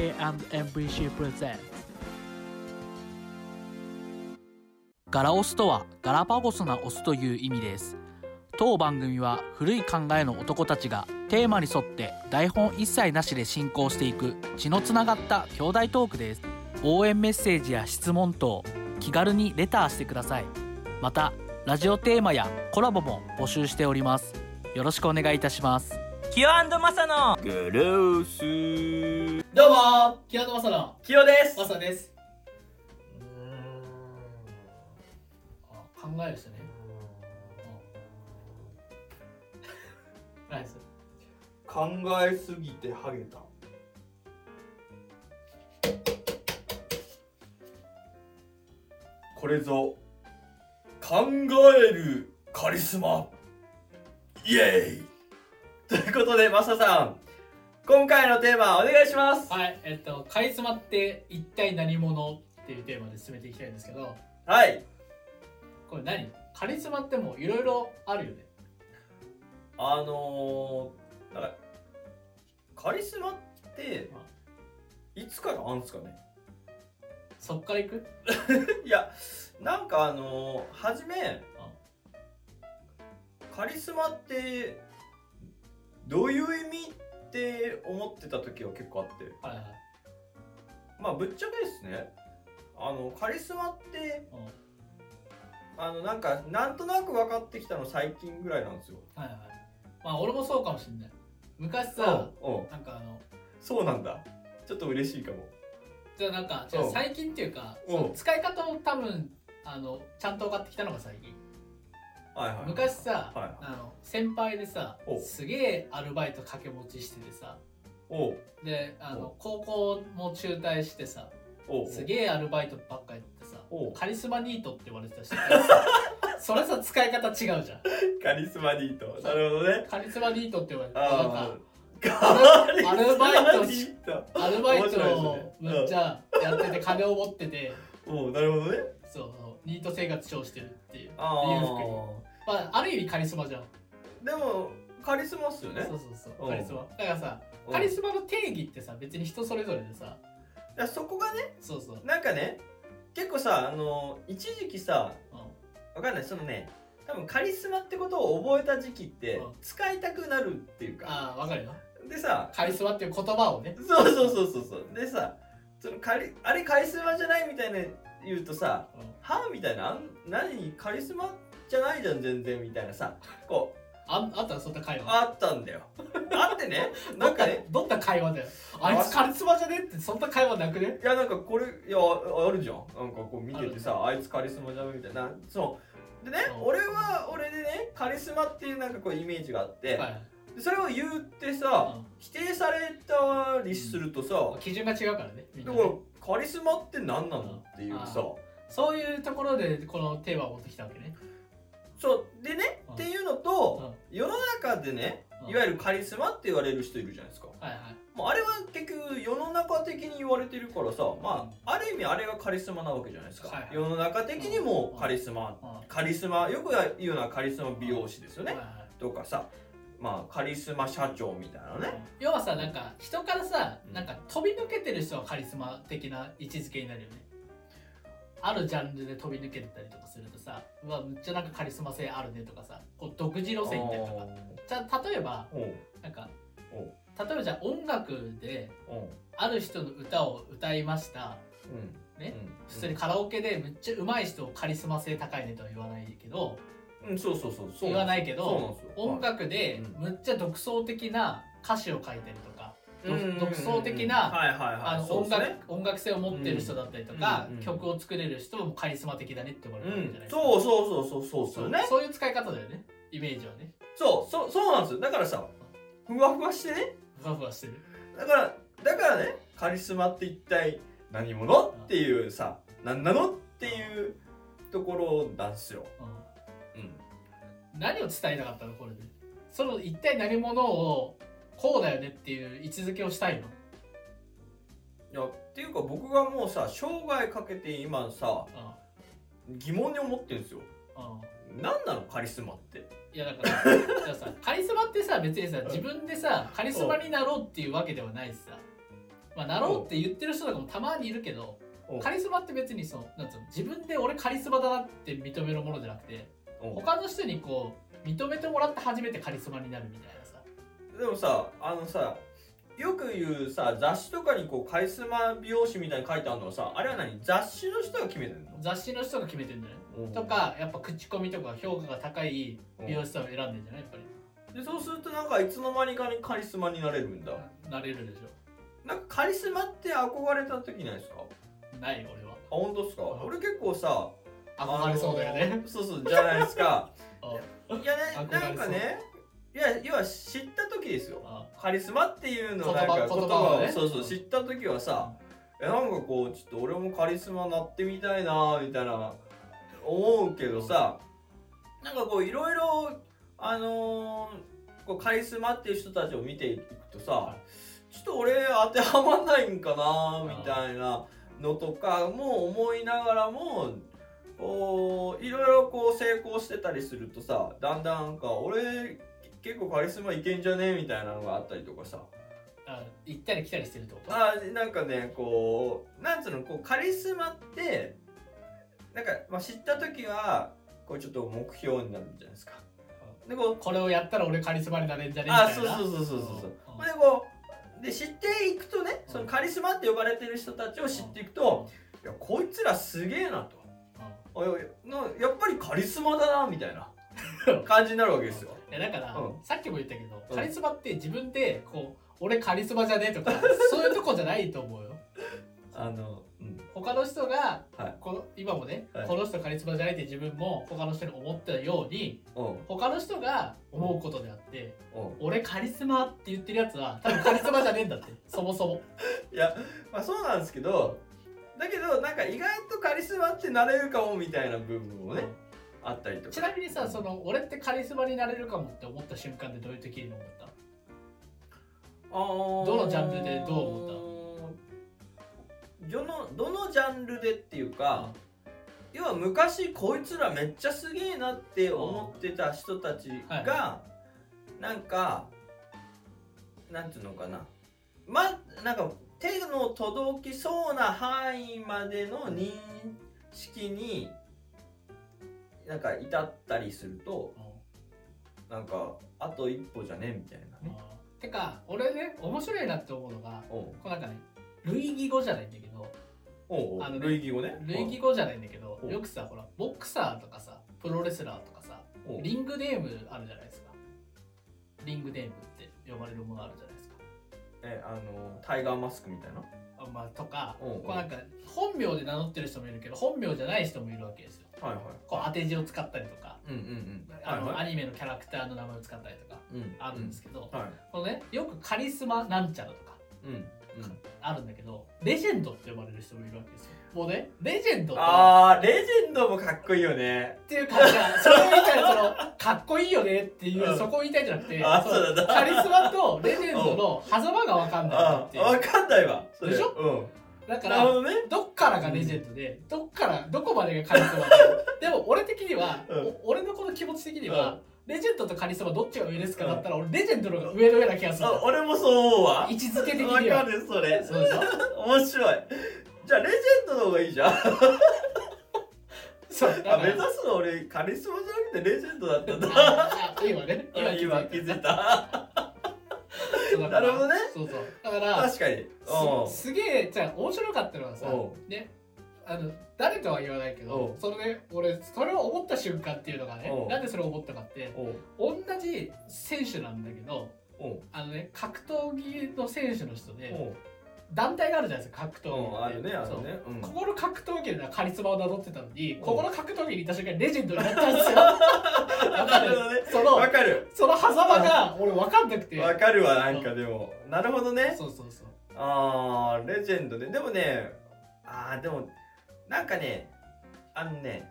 K&MBC プレゼンツガラオスとはガラパゴスなオスという意味です。当番組は古い考えの男たちがテーマに沿って台本一切なしで進行していく血のつながった兄弟トークです。応援メッセージや質問等気軽にレターしてください。またラジオテーマやコラボも募集しております。よろしくお願いいたします。キヨマサのガラス。どうもキアノマサのキヨです。マサです。あ考える人ね。ナイス考えすぎてハゲた。これぞ考えるカリスマ。イエーイということでマサさん今回のテーマお願いします。はいえっとカリスマって一体何者っていうテーマで進めていきたいんですけど。はい。これ何？カリスマってもういろいろあるよね。あのー、なんかカリスマっていつからあんすかね？そっからいく？いやなんかあのー、初めカリスマってどういう意味って思ってた時は結構あって。はいはい。まあぶっちゃけですね。あのカリスマってうん。あのなんかなんとなく分かってきたの最近ぐらいなんですよ。はいはい。まあ俺もそうかもしんない。昔さうんうん。なんかあのそうなんだ。ちょっと嬉しいかも。じゃあなんかじゃあうん。最近っていうかうん。その使い方を多分あのちゃんと分かってきたのが最近はいはい。昔さ、はい。あの先輩でさおすげえアルバイト掛け持ちしててさ。であの高校も中退してさすげえアルバイトばっかやってさカリスマニートって言われてたし それさ使い方違うじゃん。カリスマニート。なるほどね。カリスマニートって言われてなアルバイトアルバイトをむっちゃやってて金を持ってて。おうなるほどね。そうニート生活超してるっていう。あ裕福にまあある意味カリスマじゃん。あでもカリスマっすよね。そうそうそう。うん。カリスマ。だからさうん。カリスマの定義ってさ別に人それぞれでさ。いやそこがねそうそう、なんかね結構さあの一時期さうん。わかんない。そのね多分カリスマってことを覚えた時期ってうん。使いたくなるっていうか。ああわかるよ。でさカリスマっていう言葉をね。そうそうそうそうそう。でさそのカリあれカリスマじゃないみたいな言うとさうん。はみたいなあん何？カリスマじゃないじゃん全然みたいなさ。こう。ああった？らそんな会話。あったんだよ。あってね。などんかね。どんな会話だよ。あいつカリスマじゃねってそんな会話なくね？いやなんかこれいやああるじゃん。なんかこう見ててさあいつカリスマじゃんみたいな。そう。でねうん俺は俺でねカリスマっていうなんかこうイメージがあって、はい。でそれを言ってさ、うん。否定されたりするとさ、基準が違うからねだからカリスマって何なのっていうさ、そういうところでこのテーマを持ってきたわけねそう。でね、うん。っていうのと、世の中でねうん。いわゆるカリスマって言われる人いるじゃないですか、はいはい。もうあれは結局世の中的に言われてるからさまあある意味あれがカリスマなわけじゃないですか、はいはい。世の中的にもカリスマ、うん。カリスマよく言うのはカリスマ美容師ですよね、はいはい。とかさまあカリスマ社長みたいなね、要はさなんか人からさうん。なんか飛び抜けてる人はカリスマ的な位置づけになるよねあるジャンルで飛び抜けてたりとかするとさうわむっちゃなんかカリスマ性あるねとかさこう独自路線行ったりとかじゃあ例えばなんか例えばじゃあ音楽である人の歌を歌いました。うん。ね、うん。普通にカラオケでむっちゃ上手い人をカリスマ性高いねとは言わないけどうん、そうそうそう。そう言わないけど音楽でうん。むっちゃ独創的な歌詞を書いたりとか、独創的な音楽性を持ってる人だったりとか、うん。うん曲を作れる人もカリスマ的だねって言われうるわけじゃないですか、ん。そうそうそうそうそうそうそういう使い方だよねイメージはね。そうそうそうなんですよ。だからさふわふわしてね。ふわふわしてる。だからだからねカリスマって一体何者っていうさ何なのっていうところなんですよ。うん。うん。何を伝えたかったのこれで。その一体何者をこうだよねっていう位置づけをしたいの？いやっていうか僕がもうさ生涯かけて今さう疑問に思ってるんですよ。ん。うん何なのカリスマって？いやだからじゃあさカリスマってさ別にさ自分でさカリスマになろうっていうわけではないしさ。まあ、なろうって言ってる人とかもたまにいるけどうん。カリスマって別にそうなんつうの自分で俺カリスマだなって認めるものじゃなくてうん。他の人にこう認めてもらって初めてカリスマになるみたいなさでもさあのさよく言うさ雑誌とかにこうカリスマ美容師みたいに書いてあるのはさあれは何？雑誌の人が決めてんの？雑誌の人が決めてんじゃない？う。んとかやっぱ口コミとか評価が高い美容師さんを選んでんじゃない？やっぱり。でそうするとなんかいつの間にかにカリスマになれるんだ。なれるでしなんかカリスマって憧れた時ないですか？あょない俺は。本当ですか？うん。俺結構さ憧れそうだよね、あのーそうそうじゃないですか。あ いやねなんかねいや要は知った時ですよ。あ。カリスマっていうのなんか言言葉葉ををね。そうそう知った時はさえなんかこうちょっと俺もカリスマなってみたいなみたいな思うけどさなんかこういろいろあのーこうカリスマっていう人たちを見ていくとさちょっと俺当てはまんないんかなみたいなのとかも思いながらもこういろいろこう成功してたりするとさだんだんか俺結構カリスマいけんじゃね？みたいなのがあったりとかさ。あ行ったり来たりしてるってこと？あなんかねこうなんつうの？こうカリスマってなんか、まあ、知った時はこうちょっと目標になるじゃないですか。でこうこれをやったら俺カリスマになれんじゃね？みたいな？あそうそうそうそうそうそう。うん。でこうで知っていくとねそのカリスマって呼ばれてる人たちを知っていくといやこいつらすげえなと。おいおいなやっぱりカリスマだなみたいな 感じになるわけですよ。いやだから、うん。さっきも言ったけど、うん。カリスマって自分でこう俺カリスマじゃねとか そういうとこじゃないと思うよ。あの、うん、他の人が、はい。この今もね、はい。この人カリスマじゃないって自分も他の人に思ったようにうん。他の人が思うことであって、うん。俺カリスマって言ってるやつは多分カリスマじゃねえんだって。そもそも。いやまあそうなんですけどだけどなんか意外とカリスマってなれるかもみたいな部分もね、あったりとか。ちなみにさその俺ってカリスマになれるかもって思った瞬間でどういう時に思った？どどのジャンルでどう思った？どのどのジャンルでっていうか、要は昔こいつらめっちゃすげえなって思ってた人たちが、なんかなんていうのかな。まなんか手の届きそうな範囲までの認識になんか至ったりするとなんかあと一歩じゃねみたいなね。てか俺ね面白いなって思うのがこうなんかね類義語じゃないんだけどおあのね類義語ね。類義語じゃないんだけどおよくさほらボクサーとかさプロレスラーとかさリングネームあるじゃないですか。リングネームって呼ばれるものあるじゃないですか。えあのタイガーマスクみたいな？あまあとかおうおうこうなんか本名で名乗ってる人もいるけど本名じゃない人もいるわけですよはいはい。こう当て字を使ったりとかうんうんうん。あの、はいはいアニメのキャラクターの名前を使ったりとかうんあるんですけど、はい。このねよくカリスマなんちゃらとかうんうん。あるんだけどレジェンドって呼ばれる人もいるわけですよ。もうねレジェンドってあーレジェンドもかっこいいよね。っていう感じがそれを言いたいそのかっこいいよねっていう、うん。そこを言いたいんじゃなくてあそうだな。カリスマとレジェンドの狭間が分かんないなあっていう。わかんないわ。それ。でしょ？うん。だからなるほどね。どっからがレジェンドで、どっからどこまでがカリスマででも俺的には、うん。お俺のこの気持ち的には、レジェンドとカリスマどっちが上ですかだったら、俺レジェンドの方が上のような気がする俺もそう思うわ。位置づけ的わかにはるそれ。そうでしょ面白い。じゃあレジェンドの方がいいじゃん。そうだあ目指すの俺カリスマじゃなくてレジェンドだったんだ。今ね 今気今気づいた。なるほどねそうそうだから確かに。すすげえじゃあ面白かったのはさおねあの誰とは言わないけおどそのね俺それを思った瞬間っていうのがねおなんでそれを思ったかって同じ選手なんだけどあのね格闘技の選手の人で団体があるじゃないですか格闘技あるねあるね。う。ん。ここの格闘技でカリスマを名乗ってたのにおここの格闘技にいた瞬間にレジェンドになったんですよ。わ かなるね。るそのわかる。その狭間が俺分かんなくて。わかるわなんかでも。なるほどね。そうそうそう。あーレジェンドね。でもねあーでもなんかねあのね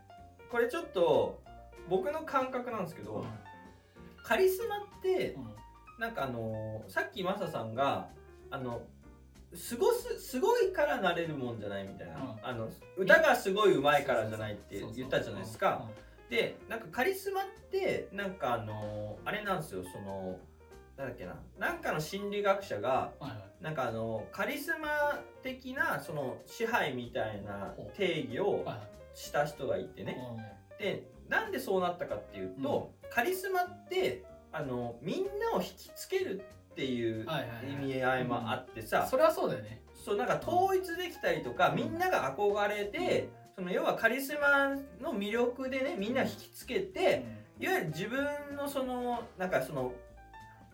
これちょっと僕の感覚なんですけど、カリスマってうん。うんなんかあのーさっきマサさんがあのすごすすごいからなれるもんじゃないみたいな、うん。あの歌がすごい上手いからじゃないって言ったじゃないですか。でなんかカリスマってなんかあのーあれなんですよそのなんだっけな。なんかの心理学者がはいはい。なんかあのカリスマ的なその支配みたいな定義をはいはい。した人がいてね。うん。でなんでそうなったかっていうと、カリスマってあのみんなを引きつけるっていうはいはいはい。意味合いもあってさ、それはそうだよね。そうなんか統一できたりとか、うん。みんなが憧れて、その要はカリスマの魅力でねみんな引きつけて、いわゆる自分のそのなんかその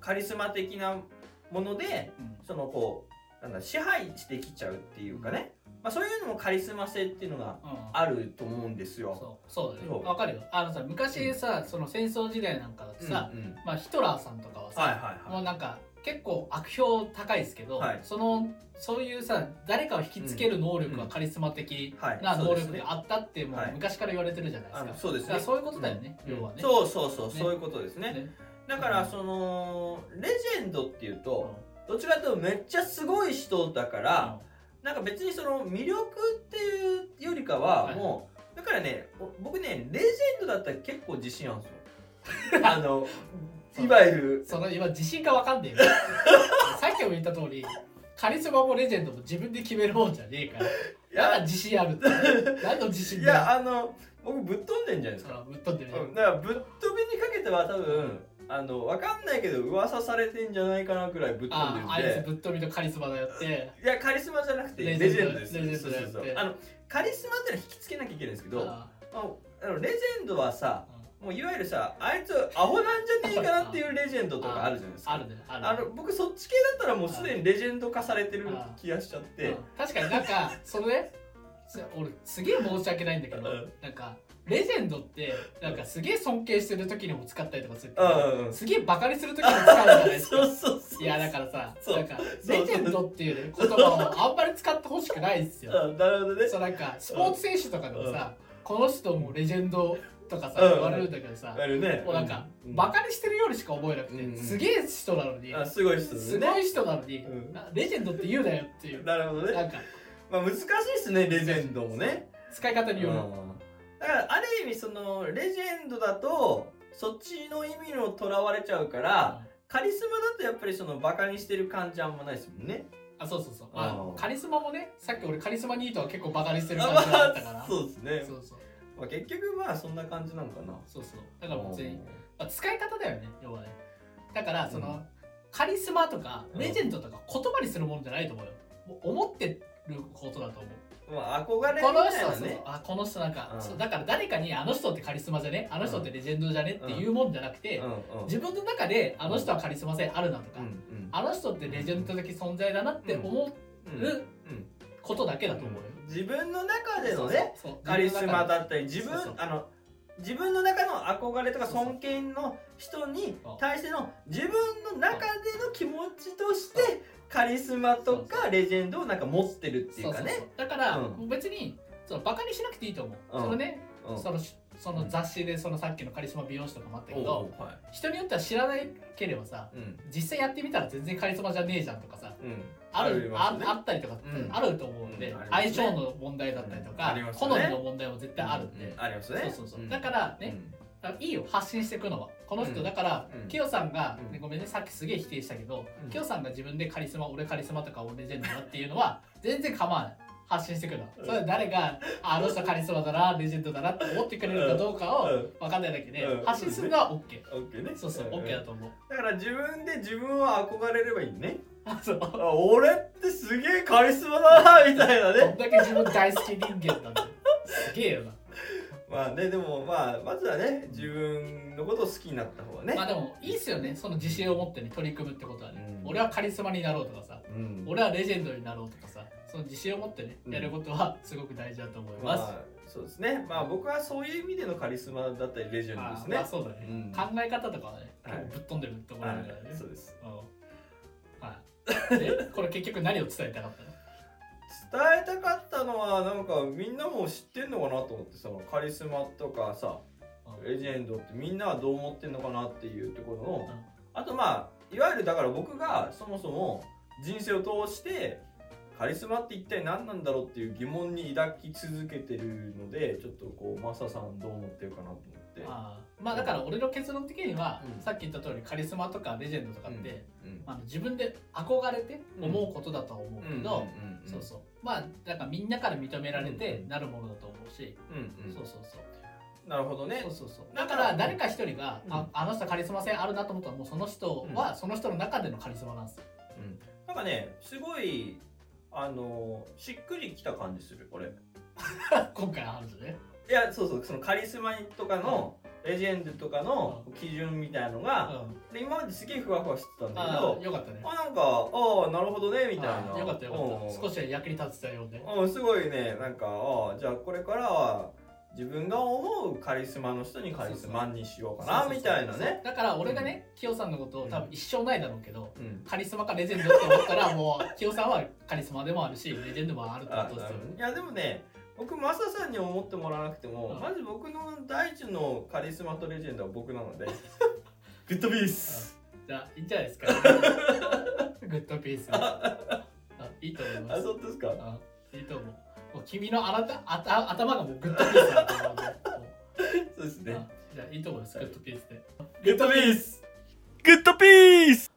カリスマ的なものでうん。そのこうなんだ支配してきちゃうっていうかね、まあ、そういうのもカリスマ性っていうのがうん。あると思うんですよ。そうそうだねわかるよ。あのさ昔さその戦争時代なんかだとさ、うんうん。まあヒトラーさんとかはさ、はいはいはい。もうなんか結構悪評高いですけど、はい。そのそういうさ誰かを引きつける能力がカリスマ的はい。な能力であったってもうはい。昔から言われてるじゃないですか、あのそうですね。そういうことだよね、うん。要はね。そうそうそう、ね。そういうことですね。ねだからそのレジェンドっていうと、どっちかというとめっちゃすごい人だから、なんか別にその魅力っていうよりかははい。もうだからねお僕ねレジェンドだったら結構自信あるんですよ。あのいわゆる。その今自信がわかんねえよ。さっきも言った通りカリスマもレジェンドも自分で決めるもんじゃねえから。や。自信ある何の自信いやあの僕ぶっ飛んでんじゃないですか、あぶっ飛んでるね、うん、だからぶっ飛びにかけては多分あのわかんないけど噂されてんじゃないかなくらいぶっ飛んでるんああいつでぶっ飛びとカリスマだよって。いやカリスマじゃなくてレレジェンドですレジェンドあのカリスマってのは引きつけなきゃいけないんですけどああのあのレジェンドはさあもういわゆるさあいつアホなんじゃねえかなっていうレジェンドとかあるじゃないですか。あるねあるね。あの僕そっち系だったらもうすでにレジェンド化されてる気がしちゃって。うん。確かになんかそれねす俺すげえ申し訳ないんだけどうん。なんかレジェンドってなんかすげえ尊敬してる時にも使ったりとかするけうんどうんうん。すげえバカにする時にも使うじゃないですか。いやだからさなんかレジェンドっていうね言葉をあんまり使ってほしくないですよ。うんなるほどね。そうなんかスポーツ選手とかでもさこの人もレジェンドとかさうん。言われるんだけどさね。もうなんかうん。バカにしてるようにしか思えなくてうん。すげえ人なのにあすごい人ね。すごい人なのにうん。なレジェンドって言うなよっていう。なるほどね。なんか。まあ難しいっすねレジェンドもね。使い方による。うんだからある意味そのレジェンドだとそっちの意味のとらわれちゃうからカリスマだとやっぱりそのバカにしてる感じあんまないですもんね。あそうそうそう。うん。あカリスマもねさっき俺カリスマニートは結構バカにしてるあ感じがあったから。まあそうですね。そうそう。まあ結局まあそんな感じなのかな。そうそう。だから別にまあ使い方だよね要はね。だからそのカリスマとかうん。レジェンドとか言葉にするもんじゃないと思うよ。もう思ってることだと思うまあ憧れみこのたい人はねあこの人なんか、うん。そうだから誰かにあの人ってカリスマじゃね？あの人ってレジェンドじゃね？っていうもんじゃなくて、うんうん。自分の中であの人はカリスマ性あるなとか、あの人ってレジェンド的存在だなって思うことだけだと思うよ、自分の中でのねカリスマだったり自分あの自分の中の憧れとか尊敬の人に対しての自分の中での気持ちとしてカリスマとかレジェンドをなんか持ってるっていうかね。だから、うん。別にそのバカにしなくていいと思う、うん。そのね、うん。そのその雑誌でそのさっきのカリスマ美容師とかもあったけおどうはい。人によっては知らないければさうん。実際やってみたら全然カリスマじゃねえじゃんとかさうん。あるあね。あったりとかうん。あると思うんで、ね。相性の問題だったりとうん。か、ね。好みの問題も絶対あるんで、うん。ありますね。そうそうそう、ん。だからね、いいよ発信していくのは。この人、うん。だから、うん。キヨさんが、うん。ねごめんねさっきすげえ否定したけど、うん。キヨさんが自分でカリスマ俺カリスマとか俺レジェンドだっていうのは全然構わない。発信してくるの、うん。それは誰がああの人カリスマだなレジェンドだなって思ってくれるかどうかをうん。分かんないだけで、うん。発信するのは OK、オッケーね。そうそう、ん。OK だと思う。だから自分で自分を憧れればいいね。あそう。俺ってすげえカリスマだなみたいなね。んだけ自分大好き人間なんだよ。すげえよなまあねでもまあまずはね自分のことを好きになった方がね。まあでもいいっすよね。その自信を持ってね取り組むってことはね、うん。俺はカリスマになろうとかさ。うん。俺はレジェンドになろうとかさ。その自信を持ってねうん。やることはすごく大事だと思います、まあそうですね。まあ僕はそういう意味でのカリスマだったりレジェンドですね。あまあそうだね、うん。考え方とかはねぶっ飛んでるところはだからね、い。そうです。うん。はい。でこれ結局何を伝えたかったの？伝えたかったのはなんかみんなも知ってんのかなと思ってそのカリスマとかさうん。レジェンドってみんなはどう思ってんのかなっていうところの、うん。あとまあいわゆるだから僕がそもそも人生を通してカリスマって一体何なんだろうっていう疑問に抱き続けてるのでちょっとこうマサさんどう思ってるかなと思って。まあだから俺の結論的には、うん。さっき言った通りカリスマとかレジェンドとかって、うん。あの自分で憧れて思うことだとは思うけど、そうそうまあだからみんなから認められてうんなるものだと思うし、うんうん。そうそうそう。なるほどね。そうそうそう。だからら誰か一人が、うん。ああの人カリスマ性あるなと思ったらもうその人はその人の中でのカリスマなんですよ。うん。なんかねすごいあのしっくりきた感じする俺。今回の話ね。いやそうそうそのカリスマとかのレジェンドとかの基準みたいなのうん、が、あで今まですげえふわふわしてたんだけあどよかったね。あなんかああなるほどねみたいな。あよかったよかうん。った。少しは役に立ってたようで。うんすごいねなんかああじゃあこれからは自分が思うカリスマの人にカリスマにしようかなみたいなね。だから俺がね、キヨさんのことを多分一生ないだろうけど、うん。カリスマかレジェンドって思ったらもうキヨさんはカリスマでもあるしレジェンドもあるってあことですよ。いやでもね僕マサさんに思ってもらわなくても、うんまず僕の第一のカリスマとレジェンドは僕なのでグッドビースじゃあいいんじゃないですか。グッドピース。あ いいと思います。あそうですかあいいと思う。もう君のあなたあた頭がもうグッドピースだと思うそうですねじゃあいいと思います。グッドピースで。グッドピースグッドピース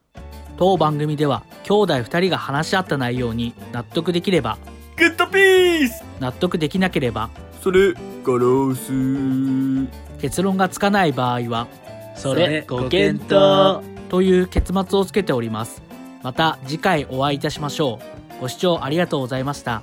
当番組では兄弟2人が話し合った内容に納得できればグッドピース！納得できなければ。それガラス結論がつかない場合はそれご検討という結末をつけております。また次回お会いいたしましょう。ご視聴ありがとうございました